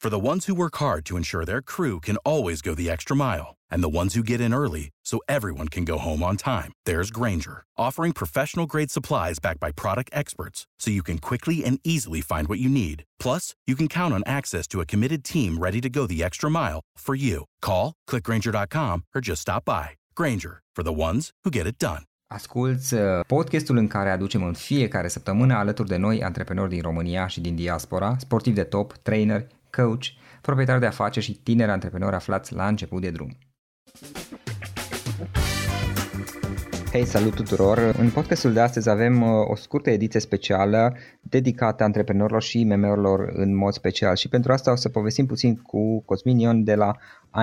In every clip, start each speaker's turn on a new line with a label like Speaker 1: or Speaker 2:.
Speaker 1: For the ones who work hard to ensure their crew can always go the extra mile, and the ones who get in early so everyone can go home on time, there's Granger, offering professional grade supplies backed by product experts so you can quickly and easily find what you need. Plus, you can count on access to a committed team ready to go the extra mile for you. Call, clickgranger.com, or just stop by. Granger, for the ones who get it done.
Speaker 2: Asculți uh, podcastul în care aducem în fiecare săptămână alături de noi antreprenori din România și din diaspora, sportivi de top, trainer, coach, proprietari de afaceri și tineri antreprenori aflați la început de drum. Hei, salut tuturor! În podcastul de astăzi avem uh, o scurtă ediție specială dedicată antreprenorilor și IMM-urilor în mod special și pentru asta o să povestim puțin cu Cosmin Ion de la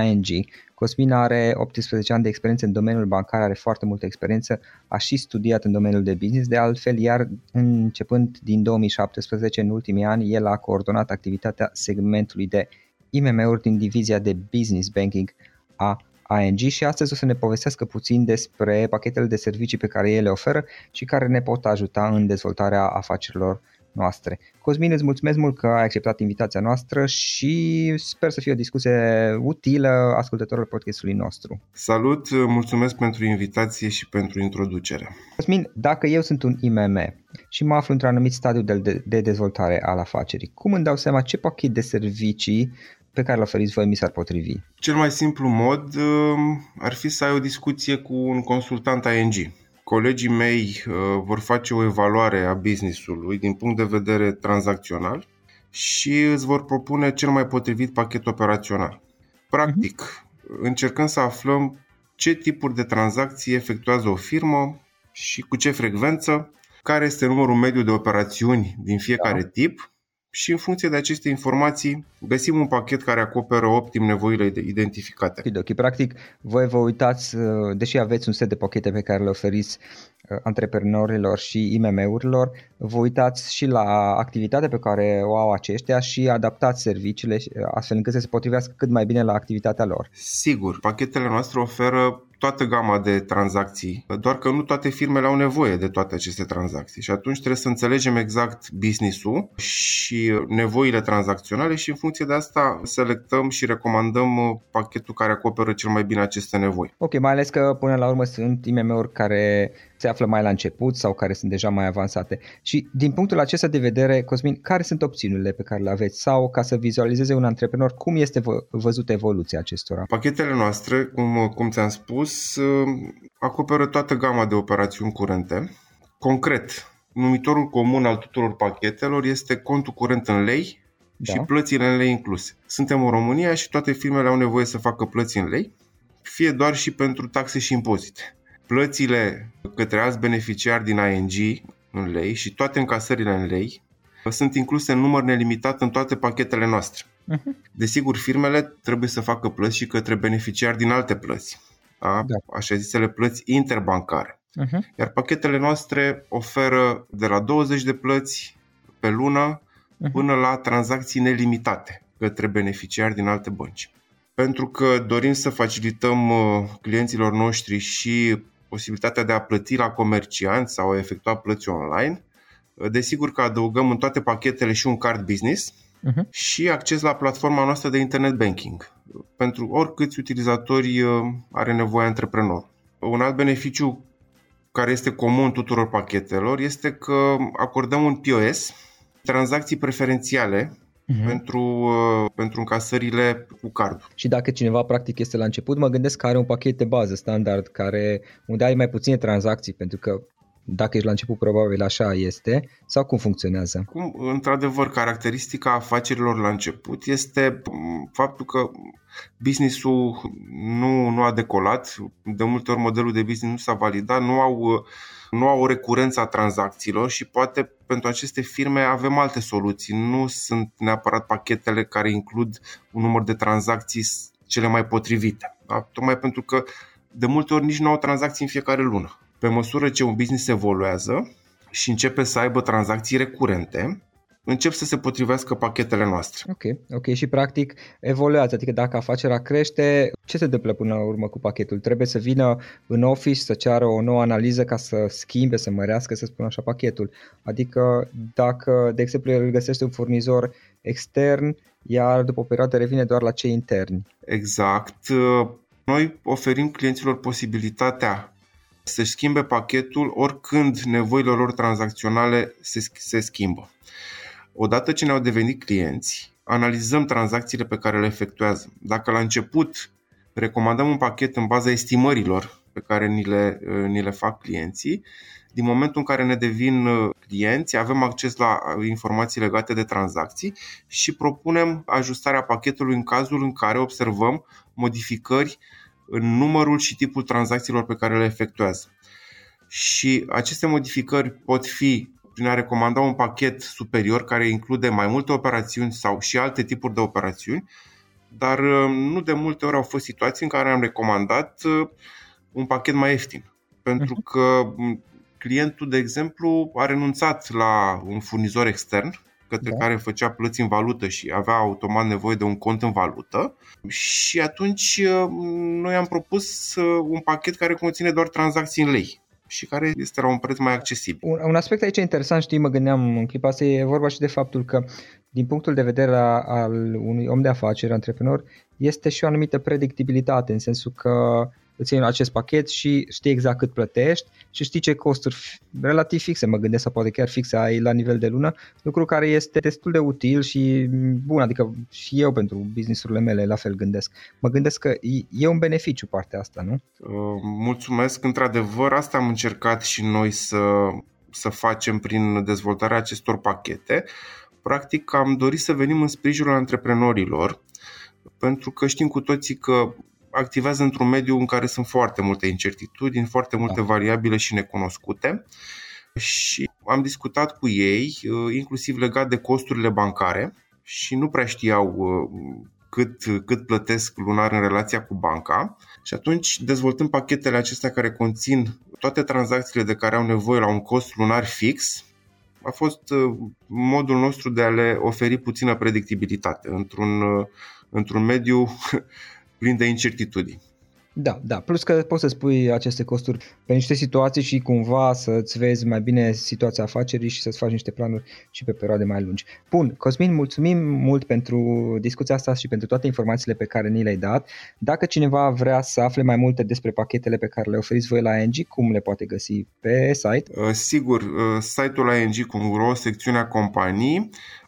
Speaker 2: ING. Cosmin are 18 ani de experiență în domeniul bancar, are foarte multă experiență, a și studiat în domeniul de business, de altfel, iar începând din 2017, în ultimii ani, el a coordonat activitatea segmentului de IMM-uri din divizia de business banking a ING și astăzi o să ne povestească puțin despre pachetele de servicii pe care ele le oferă și care ne pot ajuta în dezvoltarea afacerilor noastre. Cosmin, îți mulțumesc mult că ai acceptat invitația noastră și sper să fie o discuție utilă ascultătorilor podcastului nostru.
Speaker 3: Salut, mulțumesc pentru invitație și pentru introducere.
Speaker 2: Cosmin, dacă eu sunt un IMM și mă aflu într-un anumit stadiu de, de dezvoltare al afacerii, cum îmi dau seama ce pachet de servicii pe care îl oferiți voi mi s-ar potrivi?
Speaker 3: Cel mai simplu mod um, ar fi să ai o discuție cu un consultant ING. Colegii mei uh, vor face o evaluare a business-ului din punct de vedere tranzacțional și îți vor propune cel mai potrivit pachet operațional. Practic, uh-huh. încercăm să aflăm ce tipuri de tranzacții efectuează o firmă și cu ce frecvență, care este numărul mediu de operațiuni din fiecare da. tip și în funcție de aceste informații găsim un pachet care acoperă optim nevoile identificate.
Speaker 2: Ok, practic voi vă uitați, uh, deși aveți un set de pachete pe care le oferiți uh, antreprenorilor și IMM-urilor, vă uitați și la activitatea pe care o au aceștia și adaptați serviciile uh, astfel încât să se potrivească cât mai bine la activitatea lor.
Speaker 3: Sigur, pachetele noastre oferă toată gama de tranzacții, doar că nu toate firmele au nevoie de toate aceste tranzacții și atunci trebuie să înțelegem exact business-ul și nevoile tranzacționale și în funcție de asta selectăm și recomandăm uh, pachetul care acoperă cel mai bine aceste nevoi.
Speaker 2: Ok, mai ales că până la urmă sunt IMM-uri care se află mai la început sau care sunt deja mai avansate. Și din punctul acesta de vedere, Cosmin, care sunt opțiunile pe care le aveți sau ca să vizualizeze un antreprenor, cum este vă, văzută evoluția acestora?
Speaker 3: Pachetele noastre, cum, cum ți-am spus, uh, acoperă toată gama de operațiuni curente. Concret, numitorul comun al tuturor pachetelor este contul curent în lei da. și plățile în lei incluse. Suntem în România și toate firmele au nevoie să facă plăți în lei, fie doar și pentru taxe și impozite. Plățile către alți beneficiari din ING în lei și toate încasările în lei sunt incluse în număr nelimitat în toate pachetele noastre. Uh-huh. Desigur, firmele trebuie să facă plăți și către beneficiari din alte plăți, da? Da. așa zisele plăți interbancare. Uh-huh. Iar pachetele noastre oferă de la 20 de plăți pe lună uh-huh. până la tranzacții nelimitate către beneficiari din alte bănci. Pentru că dorim să facilităm uh, clienților noștri și posibilitatea de a plăti la comercianți sau a efectua plăți online, uh, desigur că adăugăm în toate pachetele și un card business uh-huh. și acces la platforma noastră de internet banking pentru oricâți utilizatori uh, are nevoie antreprenor. Un alt beneficiu care este comun tuturor pachetelor este că acordăm un POS, tranzacții preferențiale uh-huh. pentru, uh, pentru încasările cu cardul.
Speaker 2: Și dacă cineva practic este la început, mă gândesc că are un pachet de bază standard care unde ai mai puține tranzacții, pentru că dacă ești la început, probabil așa este, sau cum funcționează?
Speaker 3: Cum, într-adevăr, caracteristica afacerilor la început este faptul că businessul nu, nu a decolat, de multe ori modelul de business nu s-a validat, nu au, nu au o recurență a tranzacțiilor și poate pentru aceste firme avem alte soluții. Nu sunt neapărat pachetele care includ un număr de tranzacții cele mai potrivite. Da? Tocmai pentru că de multe ori nici nu au tranzacții în fiecare lună. Pe măsură ce un business evoluează și începe să aibă tranzacții recurente, încep să se potrivească pachetele noastre.
Speaker 2: Ok, ok și practic evoluează, adică dacă afacerea crește, ce se întâmplă până la urmă cu pachetul? Trebuie să vină în office să ceară o nouă analiză ca să schimbe, să mărească, să spun așa, pachetul. Adică dacă, de exemplu, el găsește un furnizor extern, iar după o perioadă revine doar la cei interni.
Speaker 3: Exact. Noi oferim clienților posibilitatea să-și schimbe pachetul oricând nevoile lor tranzacționale se, se schimbă. Odată ce ne-au devenit clienți, analizăm tranzacțiile pe care le efectuează. Dacă la început recomandăm un pachet în baza estimărilor pe care ni le, ni le fac clienții, din momentul în care ne devin uh, clienți, avem acces la uh, informații legate de tranzacții și propunem ajustarea pachetului în cazul în care observăm modificări în numărul și tipul tranzacțiilor pe care le efectuează. Și aceste modificări pot fi prin a recomanda un pachet superior care include mai multe operațiuni sau și alte tipuri de operațiuni, dar uh, nu de multe ori au fost situații în care am recomandat uh, un pachet mai ieftin. Pentru mhm. că clientul, de exemplu, a renunțat la un furnizor extern către da. care făcea plăți în valută și avea automat nevoie de un cont în valută și atunci uh, noi am propus un pachet care conține doar tranzacții în lei și care este la un preț mai accesibil.
Speaker 2: Un, un aspect aici interesant, știi, mă gândeam în clipa asta, e vorba și de faptul că din punctul de vedere al unui om de afaceri, antreprenor, este și o anumită predictibilitate, în sensul că îți iei acest pachet și știi exact cât plătești și știi ce costuri relativ fixe, mă gândesc, sau poate chiar fixe ai la nivel de lună, lucru care este destul de util și bun, adică și eu pentru businessurile mele la fel gândesc. Mă gândesc că e un beneficiu partea asta, nu?
Speaker 3: Uh, mulțumesc, într-adevăr, asta am încercat și noi să, să facem prin dezvoltarea acestor pachete. Practic am dorit să venim în sprijinul antreprenorilor, pentru că știm cu toții că activează într-un mediu în care sunt foarte multe incertitudini, foarte multe da. variabile și necunoscute și am discutat cu ei, uh, inclusiv legat de costurile bancare și nu prea știau uh, cât, cât plătesc lunar în relația cu banca și atunci dezvoltăm pachetele acestea care conțin toate tranzacțiile de care au nevoie la un cost lunar fix, a fost uh, modul nostru de a le oferi puțină predictibilitate într-un, într-un mediu plin de incertitudini.
Speaker 2: Da, da, plus că poți să spui aceste costuri pe niște situații și cumva să-ți vezi mai bine situația afacerii și să-ți faci niște planuri și pe perioade mai lungi. Bun, Cosmin, mulțumim mult pentru discuția asta și pentru toate informațiile pe care ni le-ai dat. Dacă cineva vrea să afle mai multe despre pachetele pe care le oferiți voi la ING, cum le poate găsi pe site?
Speaker 3: Uh, sigur, uh, site-ul ing.ro, secțiunea companii,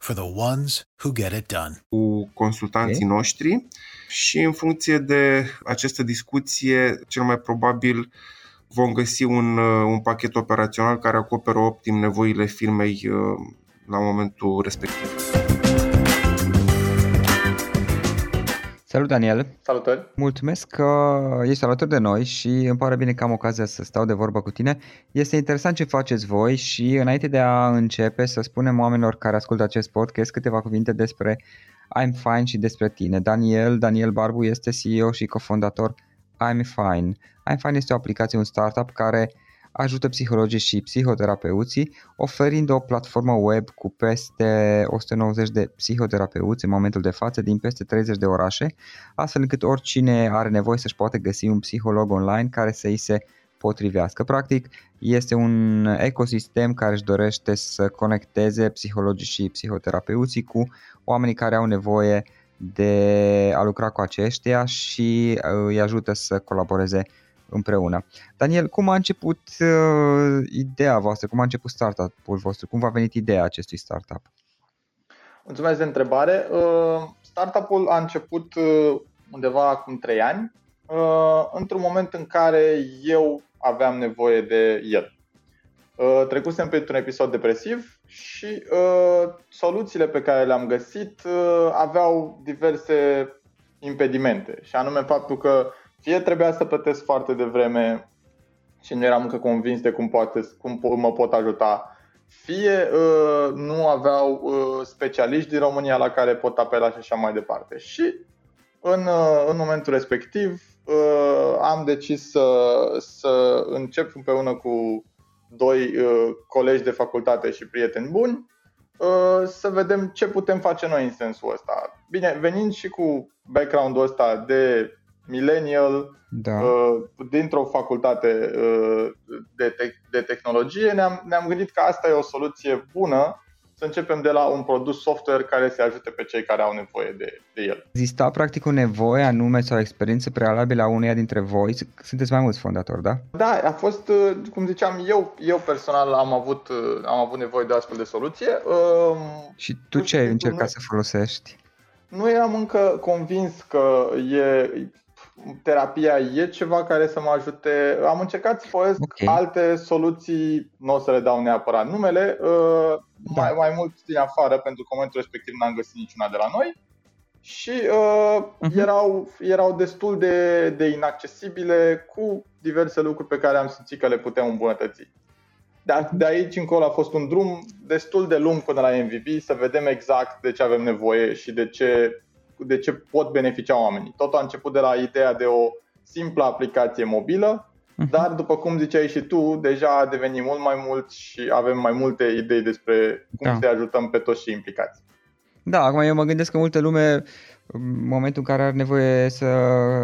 Speaker 4: for the ones who get it done.
Speaker 3: Cu consultanții okay. noștri și în funcție de această discuție, cel mai probabil vom găsi un, uh, un pachet operațional care acoperă optim nevoile firmei uh, la momentul respectiv.
Speaker 2: Salut Daniel!
Speaker 5: Salutări!
Speaker 2: Mulțumesc că ești alături de noi și îmi pare bine că am ocazia să stau de vorbă cu tine. Este interesant ce faceți voi și înainte de a începe să spunem oamenilor care ascultă acest podcast câteva cuvinte despre I'm Fine și despre tine. Daniel, Daniel Barbu este CEO și cofondator I'm Fine. I'm Fine este o aplicație, un startup care ajută psihologii și psihoterapeuții, oferind o platformă web cu peste 190 de psihoterapeuți în momentul de față din peste 30 de orașe, astfel încât oricine are nevoie să-și poate găsi un psiholog online care să îi se potrivească. Practic, este un ecosistem care își dorește să conecteze psihologii și psihoterapeuții cu oamenii care au nevoie de a lucra cu aceștia și îi ajută să colaboreze împreună. Daniel, cum a început uh, ideea voastră, cum a început startup-ul vostru, cum v-a venit ideea acestui startup?
Speaker 5: Mulțumesc de întrebare. Uh, startup-ul a început uh, undeva acum 3 ani. uh, într-un moment în care eu aveam nevoie de el. Uh, trecusem printr-un episod depresiv și uh, soluțiile pe care le-am găsit uh, aveau diverse impedimente și anume faptul că fie trebuia să plătesc foarte devreme și nu eram încă convins de cum, poate, cum mă pot ajuta, fie uh, nu aveau uh, specialiști din România la care pot apela și așa mai departe. Și în, uh, în momentul respectiv uh, am decis să, să încep împreună cu doi uh, colegi de facultate și prieteni buni uh, să vedem ce putem face noi în sensul ăsta. Bine, venind și cu background-ul ăsta de millennial, da. uh, dintr-o facultate uh, de, te- de tehnologie, ne-am, ne-am gândit că asta e o soluție bună să începem de la un produs software care să ajute pe cei care au nevoie de, de el.
Speaker 2: Exista practic o nevoie anume sau o experiență prealabilă a uneia dintre voi? Sunteți mai mulți fondatori, da?
Speaker 5: Da, a fost, uh, cum ziceam, eu, eu personal am avut, uh, am avut nevoie de astfel de soluție. Um,
Speaker 2: Și tu ce ai încercat nu, să folosești?
Speaker 5: Nu eram încă convins că e terapia e ceva care să mă ajute. Am încercat să folosesc okay. alte soluții, nu o să le dau neapărat numele, uh, da. mai, mai mult din afară, pentru că în momentul respectiv n-am găsit niciuna de la noi și uh, uh-huh. erau, erau destul de, de inaccesibile cu diverse lucruri pe care am simțit că le putem îmbunătăți. Dar de aici încolo a fost un drum destul de lung până la MVP, să vedem exact de ce avem nevoie și de ce de ce pot beneficia oamenii. Tot a început de la ideea de o simplă aplicație mobilă, uh-huh. dar după cum ziceai și tu, deja a devenit mult mai mult și avem mai multe idei despre cum da. să ajutăm pe toți și implicați.
Speaker 2: Da, acum eu mă gândesc că multă lume în momentul în care are nevoie să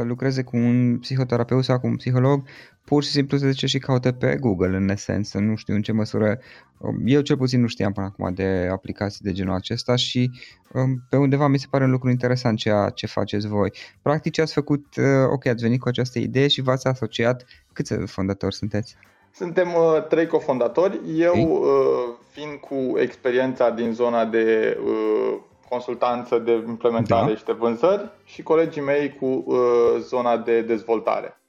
Speaker 2: lucreze cu un psihoterapeut sau cu un psiholog, pur și simplu se zice și caute pe Google în esență, nu știu în ce măsură, um, eu cel puțin nu știam până acum de aplicații de genul acesta și um, pe undeva mi se pare un lucru interesant ceea ce faceți voi. Practic ce ați făcut, uh, ok, ați venit cu această idee și v-ați asociat, câți fondatori sunteți?
Speaker 5: Suntem uh, trei cofondatori, eu okay. uh, fiind cu experiența din zona de uh, consultanță de implementare da. și de vânzări și colegii mei cu uh, zona de dezvoltare.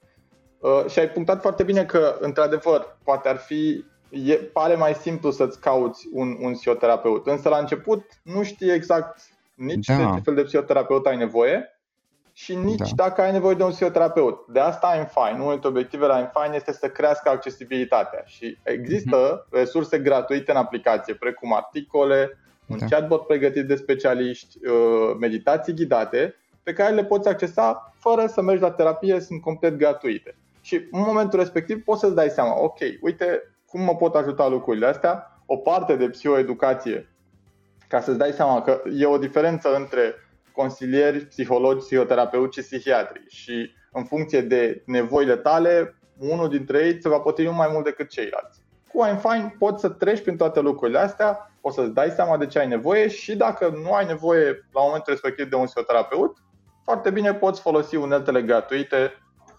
Speaker 5: Uh, și ai punctat foarte bine că, într-adevăr, poate ar fi, e, pare mai simplu să-ți cauți un, un psihoterapeut, însă la început nu știi exact nici da. de ce fel de psihoterapeut ai nevoie și nici da. dacă ai nevoie de un psihoterapeut. De asta IMFine, unul dintre obiectivele IMFine este să crească accesibilitatea și există mm-hmm. resurse gratuite în aplicație, precum articole, un da. chatbot pregătit de specialiști, uh, meditații ghidate, pe care le poți accesa fără să mergi la terapie, sunt complet gratuite. Și în momentul respectiv poți să-ți dai seama, ok, uite cum mă pot ajuta lucrurile astea, o parte de psihoeducație, ca să-ți dai seama că e o diferență între consilieri, psihologi, psihoterapeuți și psihiatri și în funcție de nevoile tale, unul dintre ei se va potrivi mai mult decât ceilalți. Cu iFine poți să treci prin toate lucrurile astea, poți să-ți dai seama de ce ai nevoie și dacă nu ai nevoie la momentul respectiv de un psihoterapeut, foarte bine poți folosi uneltele gratuite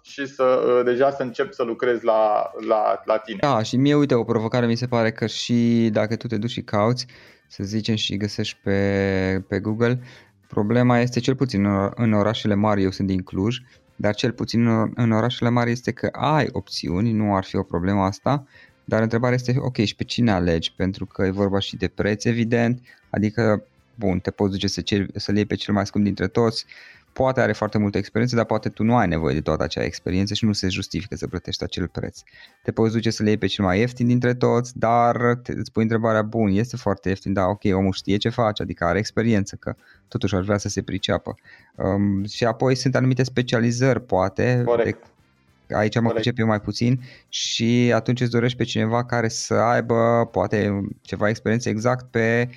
Speaker 5: și să uh, deja să începi să lucrezi la, la, la tine.
Speaker 2: Da, și mie, uite, o provocare mi se pare că și dacă tu te duci și cauți, să zicem și găsești pe, pe Google, problema este cel puțin în orașele mari, eu sunt din Cluj, dar cel puțin în orașele mari este că ai opțiuni, nu ar fi o problemă asta, dar întrebarea este, ok, și pe cine alegi? Pentru că e vorba și de preț, evident, adică, bun, te poți duce să să-l iei pe cel mai scump dintre toți, poate are foarte multă experiență, dar poate tu nu ai nevoie de toată acea experiență și nu se justifică să plătești acel preț. Te poți duce să le iei pe cel mai ieftin dintre toți, dar te, îți pui întrebarea, bun, este foarte ieftin, da, ok, omul știe ce face, adică are experiență, că totuși ar vrea să se priceapă. Um, și apoi sunt anumite specializări, poate,
Speaker 5: Corect.
Speaker 2: De, aici mă pricep eu mai puțin și atunci îți dorești pe cineva care să aibă poate ceva experiență exact pe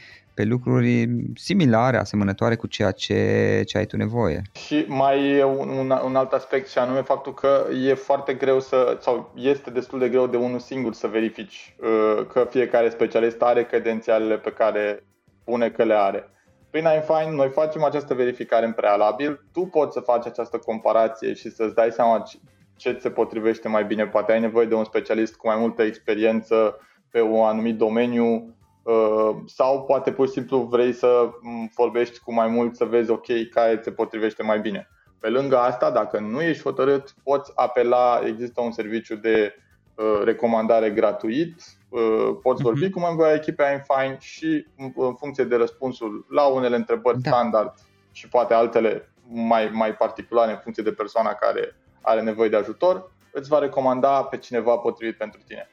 Speaker 2: pe lucruri similare, asemănătoare cu ceea ce, ce ai tu nevoie.
Speaker 5: Și mai e un, un, un alt aspect și anume faptul că e foarte greu să, sau este destul de greu de unul singur să verifici uh, că fiecare specialist are credențialele pe care spune că le are. Prin iFind noi facem această verificare în prealabil, tu poți să faci această comparație și să-ți dai seama ce se potrivește mai bine. Poate ai nevoie de un specialist cu mai multă experiență pe un anumit domeniu Uh, sau poate pur și simplu vrei să vorbești cu mai mult să vezi ok care se potrivește mai bine. Pe lângă asta, dacă nu ești hotărât, poți apela, există un serviciu de uh, recomandare gratuit, uh, poți vorbi uh-huh. cu membrii ai echipei Fine și în funcție de răspunsul la unele întrebări da. standard și poate altele mai, mai particulare în funcție de persoana care are nevoie de ajutor, îți va recomanda pe cineva potrivit pentru tine.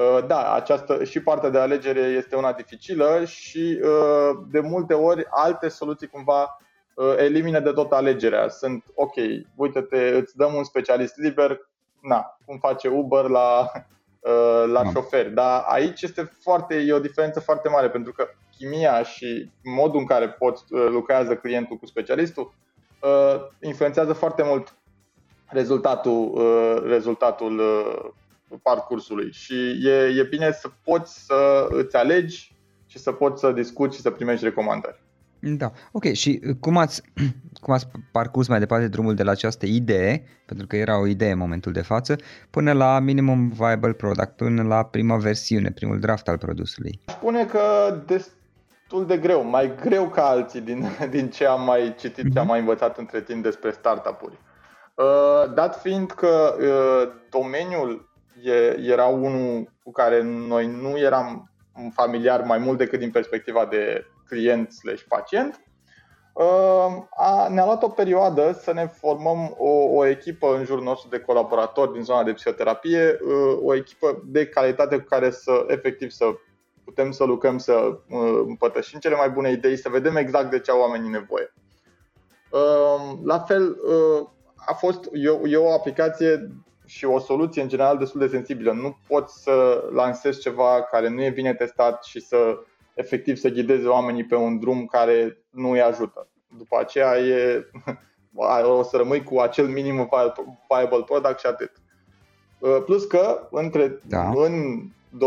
Speaker 5: Uh, da, această și partea de alegere este una dificilă și uh, de multe ori alte soluții cumva uh, elimină de tot alegerea. Sunt ok, uite-te, îți dăm un specialist liber, na, cum face Uber la, la da. șoferi. Dar aici este foarte, e o diferență foarte mare pentru că chimia și modul în care poți lucrează clientul cu specialistul influențează foarte mult rezultatul, rezultatul parcursului și e, e bine să poți să îți alegi și să poți să discuți și să primești recomandări.
Speaker 2: Da, ok. Și cum ați, cum ați parcurs mai departe drumul de la această idee, pentru că era o idee în momentul de față, până la minimum viable product, până la prima versiune, primul draft al produsului?
Speaker 5: Spune că destul de greu, mai greu ca alții din, din ce am mai citit, mm-hmm. ce am mhm. mai învățat între timp despre startup-uri. Uh, dat fiind că uh, domeniul era unul cu care noi nu eram familiar mai mult decât din perspectiva de client slash pacient. Uh, a, ne-a luat o perioadă să ne formăm o, o echipă în jurul nostru de colaboratori din zona de psihoterapie, uh, o echipă de calitate cu care să efectiv să putem să lucrăm, să uh, împătășim cele mai bune idei, să vedem exact de ce au oamenii nevoie. La fel, a fost e, e o aplicație și o soluție în general destul de sensibilă. Nu poți să lansezi ceva care nu e bine testat și să efectiv să ghideze oamenii pe un drum care nu îi ajută. După aceea e, o să rămâi cu acel minim viable product și atât. Uh, plus că între, da. în 2020-2021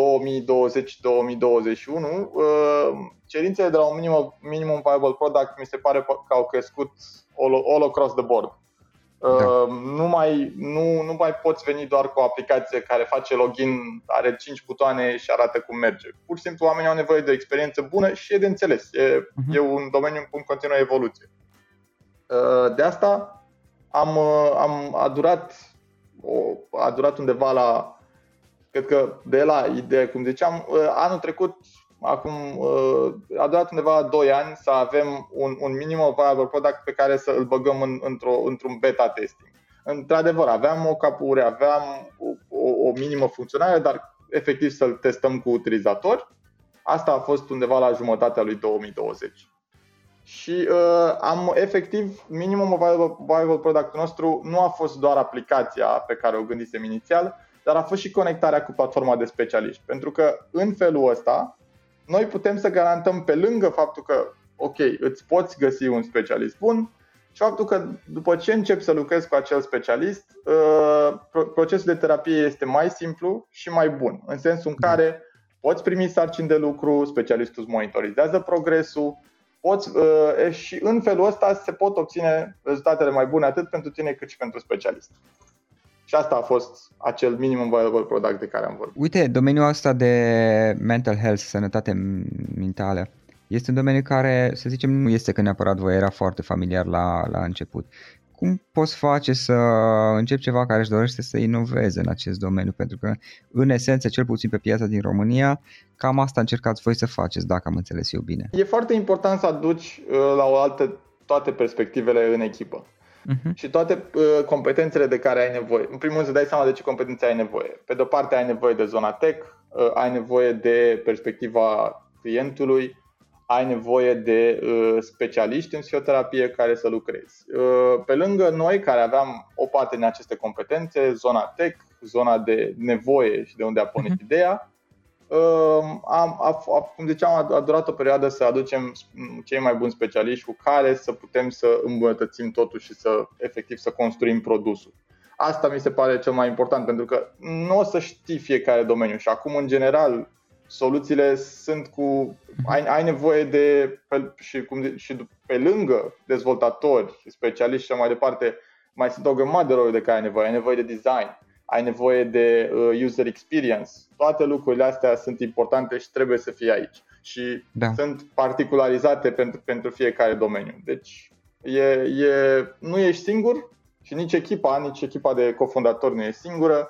Speaker 5: uh, cerințele de la un minimum, minimum viable product mi se pare că au crescut all, all across the board. Da. Ehm, nu, mai, nu, nu mai poți veni doar cu o aplicație care face login, are 5 butoane și arată cum merge. Pur și simplu oamenii au nevoie de o experiență bună și e de înțeles. E, uh-huh. e un domeniu în continuă evoluție. Ehm, de asta am, am a durat, a durat undeva la, cred că de la idee, cum ziceam, anul trecut acum uh, a durat undeva 2 ani să avem un, un minimum viable product pe care să îl băgăm în, într-o, într-un beta testing. Într-adevăr, aveam o capuri, aveam o, o, o minimă funcționare, dar efectiv să-l testăm cu utilizatori. Asta a fost undeva la jumătatea lui 2020. Și uh, am efectiv, minimum viable, viable product nostru nu a fost doar aplicația pe care o gândisem inițial, dar a fost și conectarea cu platforma de specialiști. Pentru că în felul ăsta noi putem să garantăm pe lângă faptul că, ok, îți poți găsi un specialist bun, și faptul că după ce începi să lucrezi cu acel specialist, uh, procesul de terapie este mai simplu și mai bun, în sensul în da. care poți primi sarcini de lucru, specialistul îți monitorizează progresul, poți, uh, și în felul ăsta se pot obține rezultatele mai bune atât pentru tine cât și pentru specialist. Și asta a fost acel minimum viable product de care am vorbit.
Speaker 2: Uite, domeniul ăsta de mental health, sănătate mentală, este un domeniu care, să zicem, nu este că neapărat vă era foarte familiar la, la început. Cum poți face să începi ceva care își dorește să inoveze în acest domeniu? Pentru că, în esență, cel puțin pe piața din România, cam asta încercați voi să faceți, dacă am înțeles eu bine.
Speaker 5: E foarte important să aduci uh, la o altă toate perspectivele în echipă uh-huh. și toate uh, competențele de care ai nevoie. În primul rând să dai seama de ce competențe ai nevoie. Pe de-o parte ai nevoie de zona tech, uh, ai nevoie de perspectiva clientului, ai nevoie de uh, specialiști în psihoterapie care să lucrezi. Uh, pe lângă noi care aveam o parte din aceste competențe, zona tech, zona de nevoie și de unde a pornit uh-huh. ideea, Ehm, am, a, a, cum ziceam, a, a durat o perioadă să aducem cei mai buni specialiști cu care să putem să îmbunătățim totul și să efectiv să construim produsul. Asta mi se pare cel mai important pentru că nu o să știi fiecare domeniu și acum în general soluțiile sunt cu ai, ai nevoie de pe, și, cum, și pe lângă dezvoltatori, specialiști și mai departe, mai sunt o grămadă de roluri de care ai nevoie. Ai nevoie de design, ai nevoie de uh, user experience. Toate lucrurile astea sunt importante și trebuie să fie aici. Și da. sunt particularizate pentru, pentru fiecare domeniu. Deci E, e, nu ești singur și nici echipa, nici echipa de cofondatori nu e singură.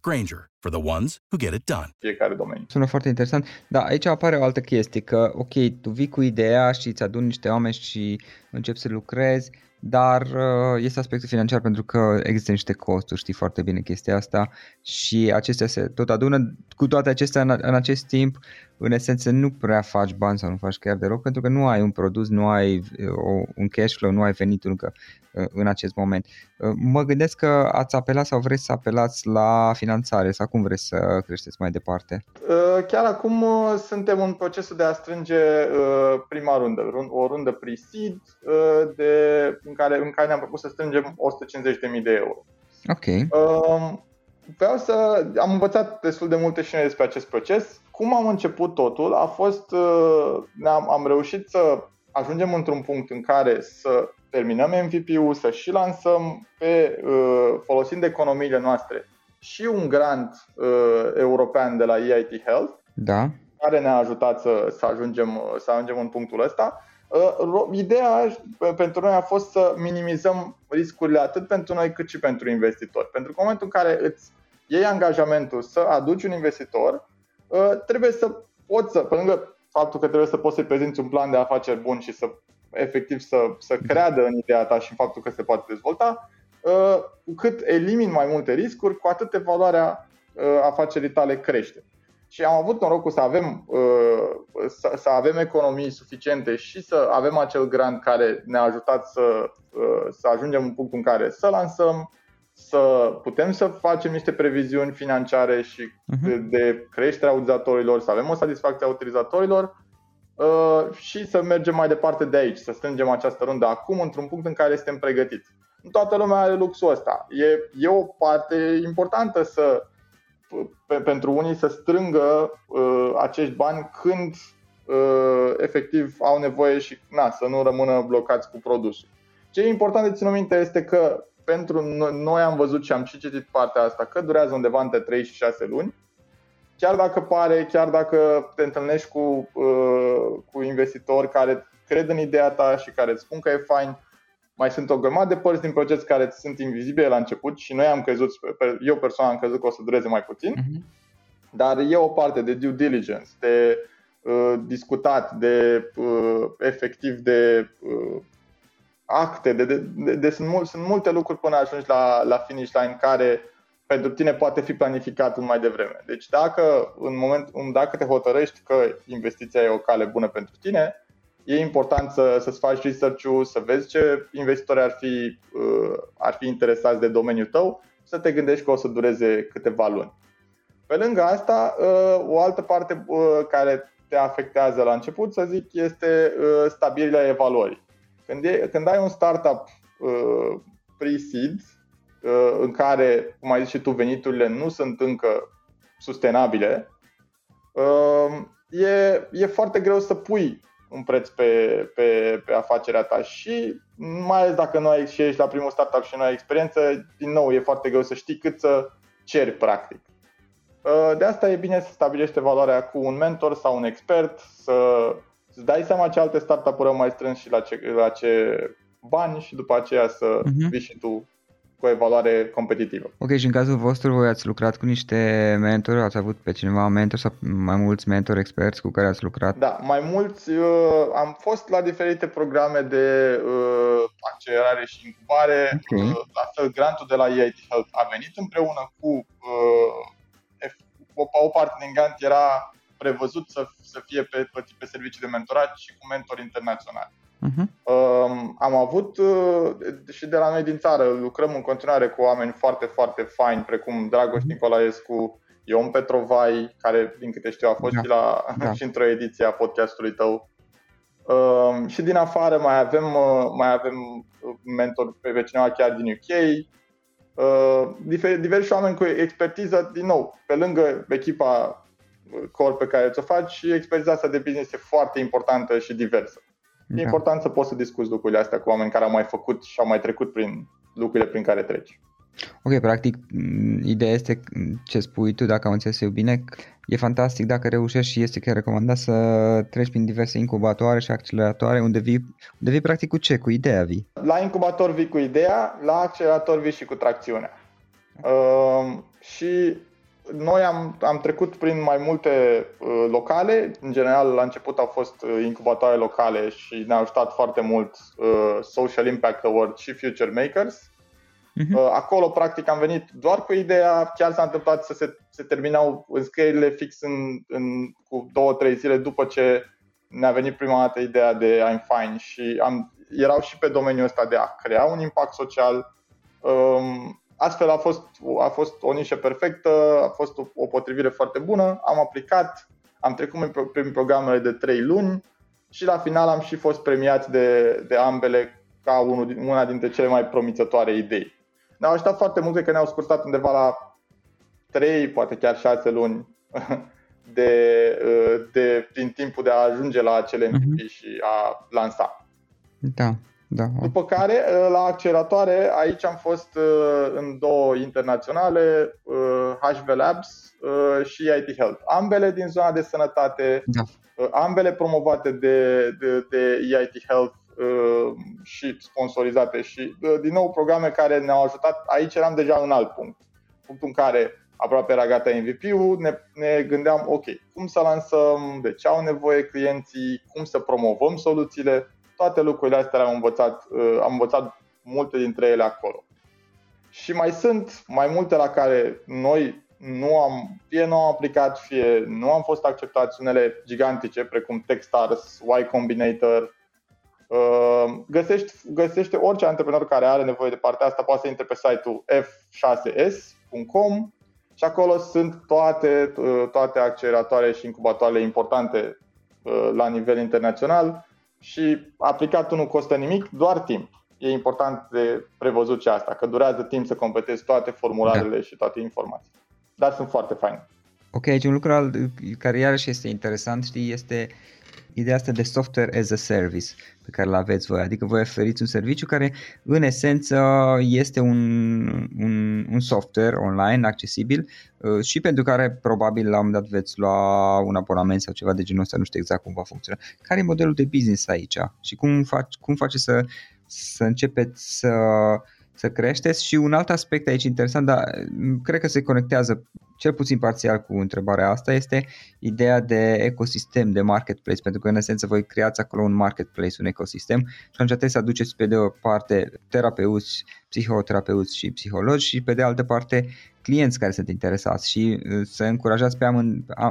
Speaker 1: Granger, for the ones who get it done.
Speaker 5: fiecare domeniu.
Speaker 2: Sună foarte interesant. Da, aici apare o altă chestie, că ok, tu vii cu ideea și îți aduni niște oameni și începi să lucrezi, dar uh, este aspectul financiar pentru că există niște costuri, știi foarte bine chestia asta și acestea se tot adună. Cu toate acestea, în, în acest timp, în esență, nu prea faci bani sau nu faci chiar deloc pentru că nu ai un produs, nu ai uh, o, un cash flow, nu ai venituri încă uh, în acest moment. Uh, mă gândesc că ați apelat sau vreți să apelați la finanțare sau cum vreți să creșteți mai departe?
Speaker 5: Uh, Chiar acum uh, suntem în procesul de a strânge uh, prima rundă, run- o rundă pre-seed uh, de, în, care, în care ne-am propus să strângem 150.000 de euro.
Speaker 2: Ok,
Speaker 5: Um, Vreau să... Am învățat destul de multe și noi despre acest proces. Cum am început totul a fost... uh, Ne-am, am reușit să ajungem într-un punct în care să terminăm MVP-ul, să și lansăm pe, uh, folosind economiile noastre și un grant uh, european de la EIT Health
Speaker 2: da,
Speaker 5: care ne-a ajutat să, să, ajungem, să ajungem în punctul ăsta. Uh, ro- Ideea uh, pentru noi a fost să minimizăm riscurile atât pentru noi cât și pentru investitori. Pentru că în momentul în care îți iei angajamentul să aduci un investitor, uh, trebuie să poți să, pe lângă faptul că trebuie să poți să-i prezinți un plan de afaceri bun și să efectiv să, să creadă în ideea ta și în faptul că se poate dezvolta, uh, cu cât elimini mai multe riscuri, cu atât evaluarea uh, afacerii tale crește. Și am avut norocul să avem, uh, să, să avem economii suficiente și să avem acel grant care ne-a ajutat să, uh, să ajungem în punctul în care să lansăm, să putem să facem niște previziuni financiare și de, de creșterea utilizatorilor, să avem o satisfacție a utilizatorilor uh, și să mergem mai departe de aici, să strângem această rundă acum într-un punct în care suntem pregătiți. Nu toată lumea are luxul ăsta. E, e o parte importantă să pe, pentru unii să strângă uh, acești bani când uh, efectiv au nevoie și na, să nu rămână blocați cu produsul. Ce e important de ținut minte este că pentru noi, noi am văzut și am și citit partea asta că durează undeva între 3 și 6 luni. Chiar dacă pare, chiar dacă te întâlnești cu, uh, cu investitori care cred în ideea ta și care îți spun că e fain, mai sunt o grămadă de părți din proces care sunt invizibile la început și noi am crezut, eu personal am crezut că o să dureze mai puțin,
Speaker 2: Mhm.
Speaker 5: dar e o parte de due diligence, de uh, discutat, de uh, efectiv de uh, acte, de, de, de, de sunt, mul, sunt multe lucruri până ajungi la, la finish line care pentru tine poate fi planificat un mai devreme. Deci dacă, în moment, dacă te hotărăști că investiția e o cale bună pentru tine, e important să, să-ți faci research-ul, să vezi ce investitori ar fi, uh, ar fi interesați de domeniul tău, să te gândești că o să dureze câteva luni. Pe lângă asta, uh, o altă parte uh, care te afectează la început, să zic, este uh, stabilirea evaluării. Când, e, când ai un startup uh, pre-seed, uh, în care, cum ai zis și tu, veniturile nu sunt încă sustenabile, uh, e, e foarte greu să pui un preț pe, pe, pe afacerea ta și mai ales dacă nu ai și ești la primul startup și nu ai experiență, din nou e foarte greu să știi cât să ceri practic. Uh, De asta e bine să stabilești evaluarea cu un mentor sau un expert, să îți dai seama ce alte startup-uri au mai strâns și la ce, la ce bani și după aceea să
Speaker 2: Mhm.
Speaker 5: vii și tu cu o evaluare competitivă.
Speaker 2: Ok, și în cazul vostru voi ați lucrat cu niște mentori, ați avut pe cineva mentor sau mai mulți mentori experți cu care ați lucrat?
Speaker 5: Da, mai mulți uh, am fost la diferite programe de uh, accelerare și incubare.
Speaker 2: Ok.
Speaker 5: Uh, la fel, grantul de la EIT Health a venit împreună cu uh, F- o, o parte din grant era prevăzut să, să fie pe, pe, pe servicii de mentorat și cu mentori internaționali.
Speaker 2: Uh-huh.
Speaker 5: Um, am avut uh, și de la noi din țară, lucrăm în continuare cu oameni foarte, foarte faini, precum Dragoș Nicolaescu, Ion Petrovai, care, din câte știu, a fost
Speaker 2: Da.
Speaker 5: și, la,
Speaker 2: Da.
Speaker 5: și într-o ediție a podcastului tău. Um, și din afară mai avem, uh, mai avem mentor pe, pe cineva chiar din UK. diversi oameni cu expertiză, din nou, pe lângă echipa core pe care ți-o faci și expertiza asta de business e foarte importantă și diversă. Da. E important să poți să discuți lucrurile astea cu oameni care au mai făcut și au mai trecut prin lucrurile prin care treci.
Speaker 2: Ok, practic, ideea este ce spui tu, dacă am înțeles eu bine, e fantastic dacă reușești și este chiar recomandat să treci prin diverse incubatoare și acceleratoare unde vii, unde vii practic cu ce? Cu ideea vii?
Speaker 5: La incubator vii cu ideea, la accelerator vii și cu tracțiunea. Uh, și noi am, am trecut prin mai multe uh, locale, în general la început au fost uh, incubatoare locale și ne-au ajutat foarte mult uh, Social Impact Award și Future Makers. Uh-huh. Uh, acolo, practic, am venit doar cu ideea, chiar s-a întâmplat să se, se terminau înscrierile fix în, în, cu două, trei zile după ce ne-a venit prima dată ideea de I'm Fine și am, erau și pe domeniul ăsta de a crea un impact social. Um, astfel a fost, a fost o nișă perfectă, a fost o, o potrivire foarte bună, am aplicat, am trecut prin programele de 3 luni și la final am și fost premiați de, de ambele ca unul, una dintre cele mai promițătoare idei. Ne-au ajutat foarte mult, că ne-au scurtat undeva la 3, poate chiar 6 luni de, de, din timpul de a ajunge la acele MVP uh-huh. și a lansa.
Speaker 2: Da. Da.
Speaker 5: După care, la acceleratoare, aici am fost în două internaționale, HV Labs și IT Health. Ambele din zona de sănătate, da. ambele promovate de, de, de EIT Health și sponsorizate și, din nou, programe care ne-au ajutat. Aici eram deja în alt punct. Punctul în care aproape era gata MVP-ul, ne, ne gândeam, ok, cum să lansăm, de ce au nevoie clienții, cum să promovăm soluțiile toate lucrurile astea le-am învățat, uh, am învățat multe dintre ele acolo. Și mai sunt mai multe la care noi nu am, fie nu am aplicat, fie nu am fost acceptați unele gigantice, precum Techstars, Y Combinator. Uh, găsești, găsește orice antreprenor care are nevoie de partea asta, poate să intre pe site-ul f6s.com și acolo sunt toate, uh, toate acceleratoare și incubatoarele importante la nivel internațional și aplicatul nu costă nimic, doar timp. E important de prevăzut și asta, că durează timp să completezi toate formularele da. și toate informațiile. Dar sunt foarte faine.
Speaker 2: Ok, aici un lucru al, care iarăși este interesant, știi, este ideea asta de software as a service pe care îl aveți voi, adică voi oferiți un serviciu care în esență este un, un, un software online accesibil uh, și pentru care probabil la un moment dat veți lua un abonament sau ceva de genul ăsta, nu știu exact cum va funcționa. Care e modelul de business aici și cum, faci, cum face să, să începeți să să creșteți. Și un alt aspect aici interesant, dar cred că se conectează cel puțin parțial cu întrebarea asta, este ideea de ecosistem, de marketplace, pentru că în esență voi creați acolo un marketplace, un ecosistem și atunci trebuie să aduceți pe de o parte terapeuți, psihoterapeuți și psihologi și pe de altă parte clienți care sunt interesați și uh, să încurajați pe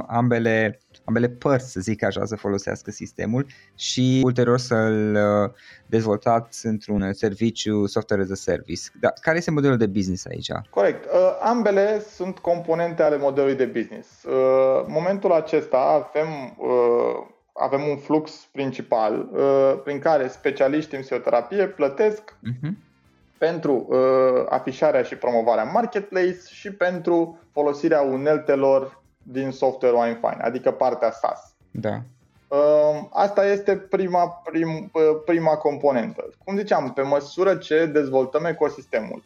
Speaker 2: ambele, ambele părți, să zic așa, să folosească sistemul și ulterior să-l uh, dezvoltați într-un serviciu software as a service. Dar care este modelul de business aici?
Speaker 5: Corect. Uh, ambele sunt componente ale modelului de business. În momentul acesta avem avem un flux principal prin care specialiștii în psihoterapie plătesc uh-huh pentru uh, afișarea și promovarea marketplace și pentru folosirea uneltelor din software Wine Fine, adică partea SaaS.
Speaker 2: Da.
Speaker 5: Uh, asta este prima, prim, uh, prima componentă. Cum ziceam, pe măsură ce dezvoltăm ecosistemul,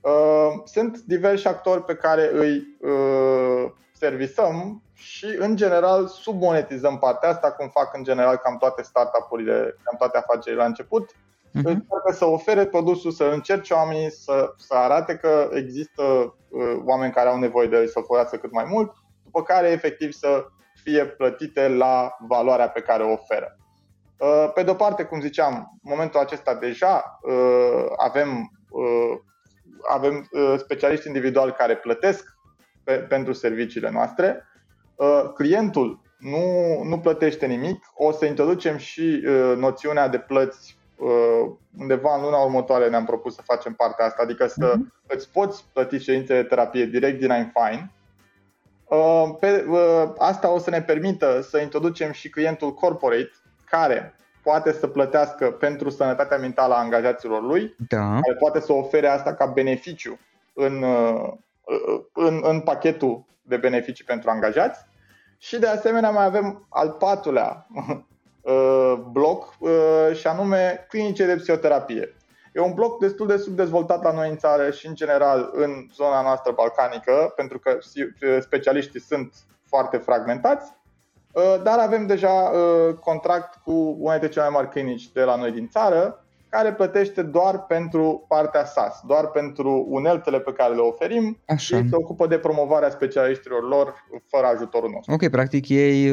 Speaker 5: uh, sunt diversi actori pe care îi uh, servisăm și, în general, submonetizăm partea asta, cum fac, în general, cam toate startup-urile, cam toate afacerile la început uh-huh. încearcă să ofere produsul, să încerce oamenii să, să arate că există uh, oameni care au nevoie de el să folosească cât mai mult, după care efectiv să fie plătite la valoarea pe care o oferă. Uh, pe de-o parte, cum ziceam, în momentul acesta deja uh, avem, uh, avem uh, specialiști individuali care plătesc pe, pentru serviciile noastre. Uh, clientul nu, nu plătește nimic. O să introducem și noțiunea de plăți Uh, undeva în luna următoare ne-am propus să facem partea asta, adică să uh-huh. îți poți plăti ședințe de terapie direct din I'm Fine. Uh, pe, uh, asta o să ne permită să introducem și clientul corporate care poate să plătească pentru sănătatea mentală a angajaților lui,
Speaker 2: da.
Speaker 5: care poate să ofere asta ca beneficiu în, în, în pachetul de beneficii pentru angajați și de asemenea mai avem al patrulea bloc și anume clinice de psihoterapie. E un bloc destul de subdezvoltat la noi în țară și în general în zona noastră balcanică, pentru că specialiștii sunt foarte fragmentați, uh, dar avem deja uh, contract cu una dintre cele mai mari clinici de la noi din țară, care plătește doar pentru partea SAS, doar pentru uneltele pe care le oferim Așa. și se ocupă de promovarea specialiștilor lor fără ajutorul nostru.
Speaker 2: Ok, practic ei,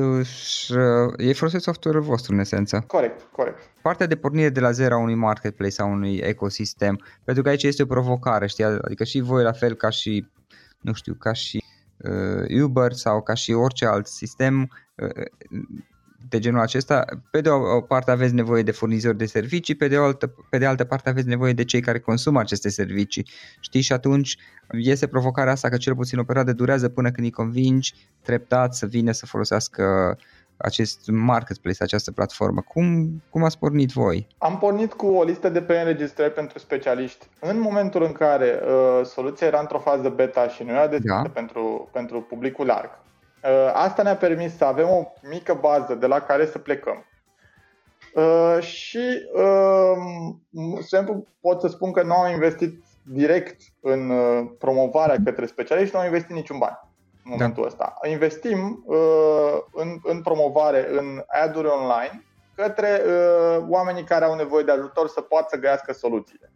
Speaker 2: ei folosesc software-ul vostru în esență.
Speaker 5: Corect, corect.
Speaker 2: Partea de pornire de la zero a unui marketplace, a unui ecosistem, pentru că aici este o provocare, știi, adică și voi la fel ca și, nu știu, ca și uh, Uber sau ca și orice alt sistem, uh, de genul acesta, pe de o parte aveți nevoie de furnizori de servicii, pe de, o altă, pe de altă parte aveți nevoie de cei care consumă aceste servicii. Știi, și atunci iese provocarea asta că cel puțin o perioadă durează până când îi convingi treptat să vină să folosească acest marketplace, această platformă. Cum, cum ați pornit voi?
Speaker 5: Am pornit cu o listă de preînregistrări pentru specialiști. În momentul în care uh, soluția era într-o fază beta și nu era deschisă da. pentru, pentru publicul larg, Uh, asta ne-a permis să avem o mică bază de la care să plecăm. Uh, și, exemplu, um, pot să spun că nu am investit direct în uh, promovarea către specialiști, nu am investit niciun bani în da. momentul da. ăsta. Investim în, în promovare, în ad-uri online, către oamenii care au nevoie de ajutor să poată să găiască soluțiile.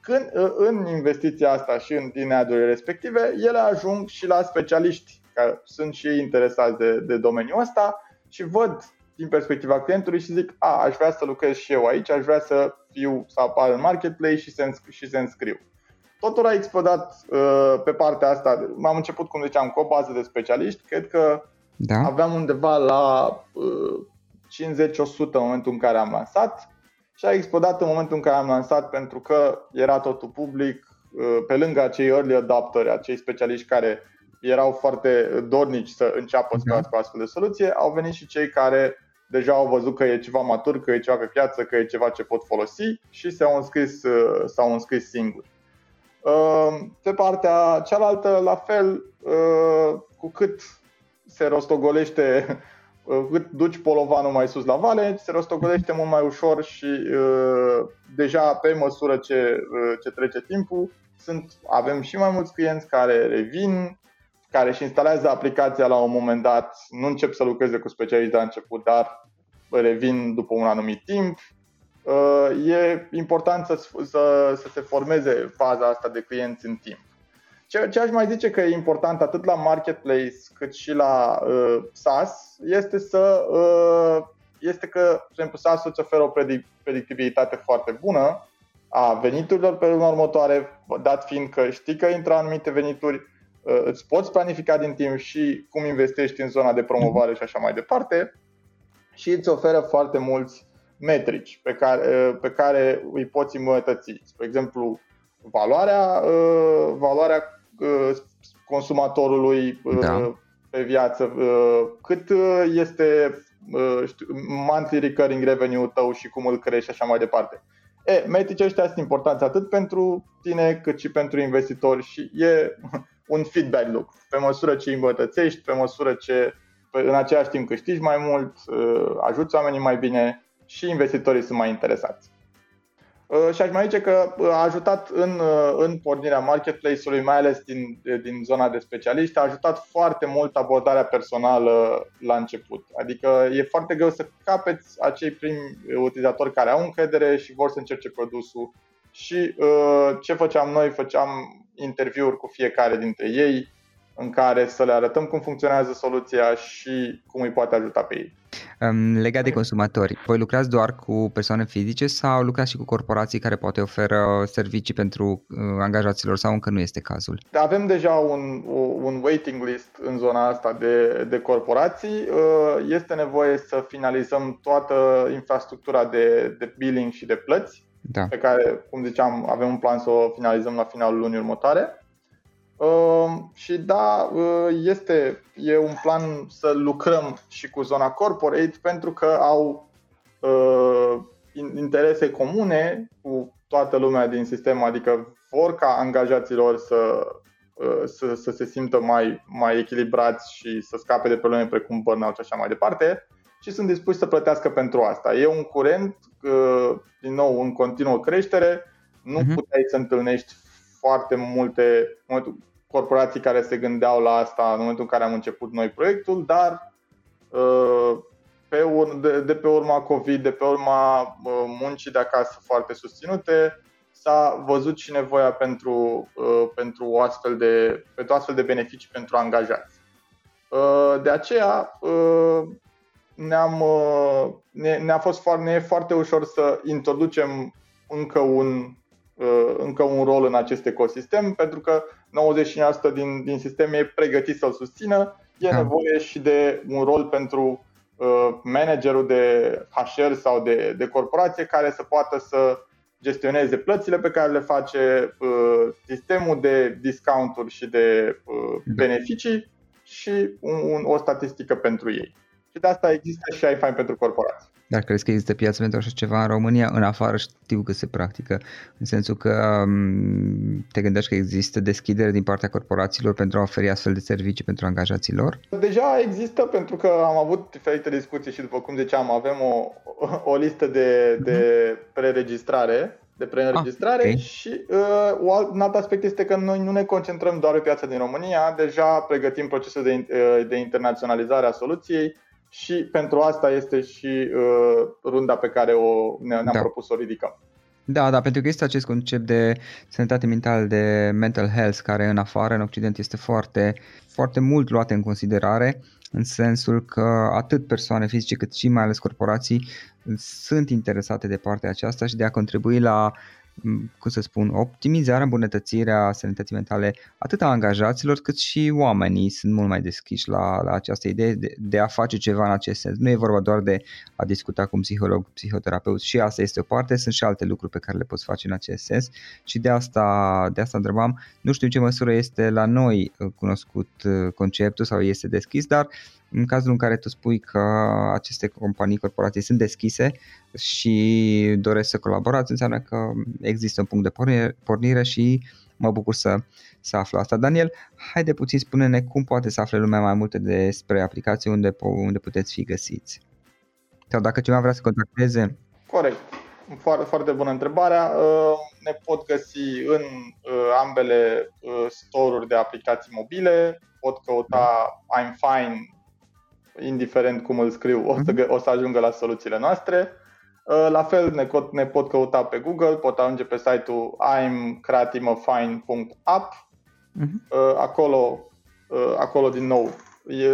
Speaker 5: Când în investiția asta și în din ad respective, ele ajung și la specialiști care sunt și ei interesați de, de domeniul ăsta și văd din perspectiva clientului și zic, a, aș vrea să lucrez și eu aici, aș vrea să fiu, să apar în marketplace și să, și să înscriu. Totul a explodat uh, pe partea asta. M-am început, cum ziceam, cu o bază de specialiști. Cred că da. aveam undeva la uh, 50-100 în momentul în care am lansat și a explodat în momentul în care am lansat pentru că era totul public, uh, pe lângă acei early adopteri, acei specialiști care erau foarte dornici să înceapă să uh-huh. cu astfel de soluție, au venit și cei care deja au văzut că e ceva matur, că e ceva pe piață, că e ceva ce pot folosi și s-au înscris, uh, s-au înscris singuri. Uh, pe partea cealaltă, la fel, uh, cu cât se rostogolește, cât duci polovanul mai sus la vale, se rostogolește mult mai ușor și deja pe măsură ce, ce trece timpul, sunt, avem și mai mulți clienți care revin, care își instalează aplicația la un moment dat, nu încep să lucreze cu specialiști de la început, dar revin după un anumit timp. Uh, e important să, să, să se formeze faza asta de clienți în timp. Ce, ce aș mai zice că e important atât la marketplace cât și la uh, SaaS este să uh, este că, de exemplu, SaaS îți oferă o predictibilitate foarte bună a veniturilor pe luna următoare, dat fiind că știi că intră anumite venituri, Uh, îți poți planifica din timp și cum investești în zona de promovare și așa mai departe și îți oferă foarte mulți metrici pe care, uh, pe care îi poți îmbunătăți. Spre exemplu, valoarea, uh, valoarea consumatorului da. pe viață, cât este știu, monthly recurring revenue tău și cum îl crești și așa mai departe. E, metricii ăștia sunt importanți atât pentru tine cât și pentru investitori și e un feedback loop. Pe măsură ce îmbătățești, pe măsură ce în același timp câștigi mai mult, uh, ajuți oamenii mai bine și investitorii sunt mai interesați. Uh, și aș mai zice că uh, a ajutat în, în pornirea marketplace-ului, mai ales din, din zona de specialiști, a ajutat foarte mult abordarea personală la început. Adică e foarte greu să capeți acei primi utilizatori care au încredere și vor să încerce produsul. Și ce făceam noi? Făceam interviuri cu fiecare dintre ei în care să le arătăm cum funcționează soluția și cum îi poate ajuta pe ei.
Speaker 2: Legat de consumatori, voi lucrați doar cu persoane fizice sau lucrați și cu corporații care poate oferă servicii pentru uh, angajaților sau încă nu este cazul?
Speaker 5: Avem deja un, un waiting list în zona asta de, de corporații. Uh, este nevoie să finalizăm toată infrastructura de, de billing și de plăți da. pe care, cum ziceam, avem un plan să o finalizăm la finalul lunii următoare. Uh, și da, uh, este e un plan să lucrăm și cu zona corporate pentru că au uh, interese comune cu toată lumea din sistem, adică vor ca angajaților să, uh, să, să se simtă mai, mai echilibrați și să scape de probleme precum burnout și așa mai departe și sunt dispuși să plătească pentru asta. E un curent, uh, din nou, în continuă creștere, nu uh-huh. puteai să întâlnești foarte multe corporații care se gândeau la asta în momentul în care am început noi proiectul, dar pe ur- de, de pe urma COVID, de pe urma muncii de acasă foarte susținute, s-a văzut și nevoia pentru, pentru, o astfel de, pentru astfel de beneficii pentru angajați. De aceea ne-am, ne, ne-a fost foarte, ne e foarte ușor să introducem încă un, încă un rol în acest ecosistem, pentru că 99% din, din sistem e pregătit să-l susțină, e da. nevoie și de un rol pentru Uh, managerul de HR sau de, de corporație care să poată să gestioneze plățile pe care le face, uh, sistemul de discounturi și de uh, da. beneficii și un, o statistică pentru ei. Și de asta există și iFine pentru corporații.
Speaker 2: Dar crezi că există piață pentru așa ceva în România? În afară știu că se practică, în sensul că um, te gândești că există deschidere din partea corporațiilor pentru a oferi astfel de servicii pentru angajaților?
Speaker 5: Deja există pentru că am avut diferite discuții și după cum ziceam avem o, o listă de, de mhm. preregistrare de preînregistrare ah, okay. și uh, un alt aspect este că noi nu ne concentrăm doar pe piața din România, deja pregătim procesul de, uh, de internaționalizare a soluției, și pentru asta este și uh, runda pe care o, ne, ne-am da. propus să o ridicăm.
Speaker 2: Da, da, pentru că este acest concept de sănătate mentală, de mental health, care în afară, în Occident, este foarte, foarte mult luat în considerare, în sensul că atât persoane fizice cât și mai ales corporații sunt interesate de partea aceasta și de a contribui la cum să spun, optimizarea, îmbunătățirea sănătății mentale atât a angajaților cât și oamenii sunt mult mai deschiși la, la această idee de, de a face ceva în acest sens. Nu e vorba doar de a discuta cu un psiholog, psihoterapeut și asta este o parte, sunt și alte lucruri pe care le poți face în acest sens și de asta, de asta întrebam, nu știu în ce măsură este la noi cunoscut uh, conceptul sau este deschis, dar în cazul în care tu spui că aceste companii, corporații sunt deschise și doresc să colaborați, înseamnă că există un punct de pornire, pornire și mă bucur să, să aflu asta. Daniel, haide puțin spune-ne cum poate să afle lumea mai multe despre aplicații unde, unde puteți fi găsiți. Sau dacă cineva vrea să contacteze.
Speaker 5: Corect. Foarte, foarte bună întrebarea. Uh, ne pot găsi în uh, ambele uh, store-uri de aplicații mobile. Pot căuta I'm Fine indiferent cum îl scriu, o să, mhm. o să ajungă la soluțiile noastre. Uh, la fel ne, ne pot căuta pe Google, pot ajunge pe site-ul imcreatimafine.app. Mhm. Uh, acolo, uh, acolo din nou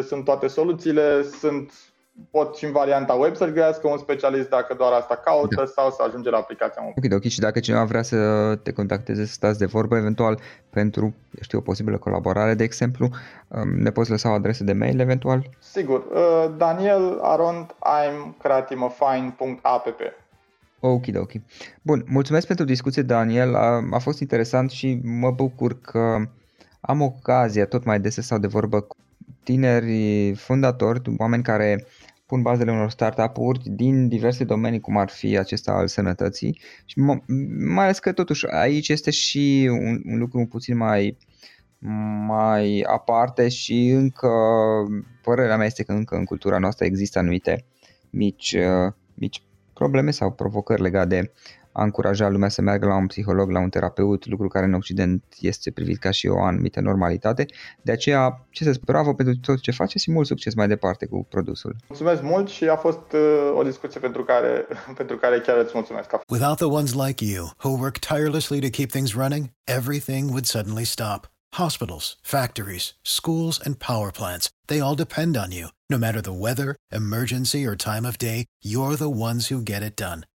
Speaker 5: sunt toate soluțiile, sunt pot și în varianta web să-și găsească un specialist dacă doar asta caută da. sau să ajunge la aplicația
Speaker 2: mobilă. Ok, ok. Și dacă cineva vrea să te contacteze, să stați de vorbă, eventual pentru, știu, o posibilă colaborare, de exemplu, um, ne poți lăsa o adresă de mail, eventual?
Speaker 5: Sigur. Uh, Daniel arond I'm creatimafine.app
Speaker 2: Ok, ok. Bun, mulțumesc pentru discuție, Daniel. A, a fost interesant și mă bucur că am ocazia tot mai des să stau de vorbă cu tineri fondatori, oameni care pun bazele unor startup-uri din diverse domenii, cum ar fi acesta al sănătății. Și mai ales că totuși aici este și un, un lucru puțin mai mai aparte și încă, părerea mea este că încă în cultura noastră există anumite mici, mici probleme sau provocări legate de a încuraja lumea să meargă la un psiholog, la un terapeut, lucru care în Occident este privit ca și o anumită normalitate. De aceea, ce să spun, bravo pentru tot ce faceți și mult succes mai departe cu produsul.
Speaker 5: Mulțumesc mult și a fost uh, o discuție pentru care, pentru care chiar îți mulțumesc.
Speaker 4: Without the ones like you, who work tirelessly to keep things running, everything would suddenly stop. Hospitals, factories, schools, and power plants, they all depend on you. No matter the weather, emergency, or time of day, you're the ones who get it done.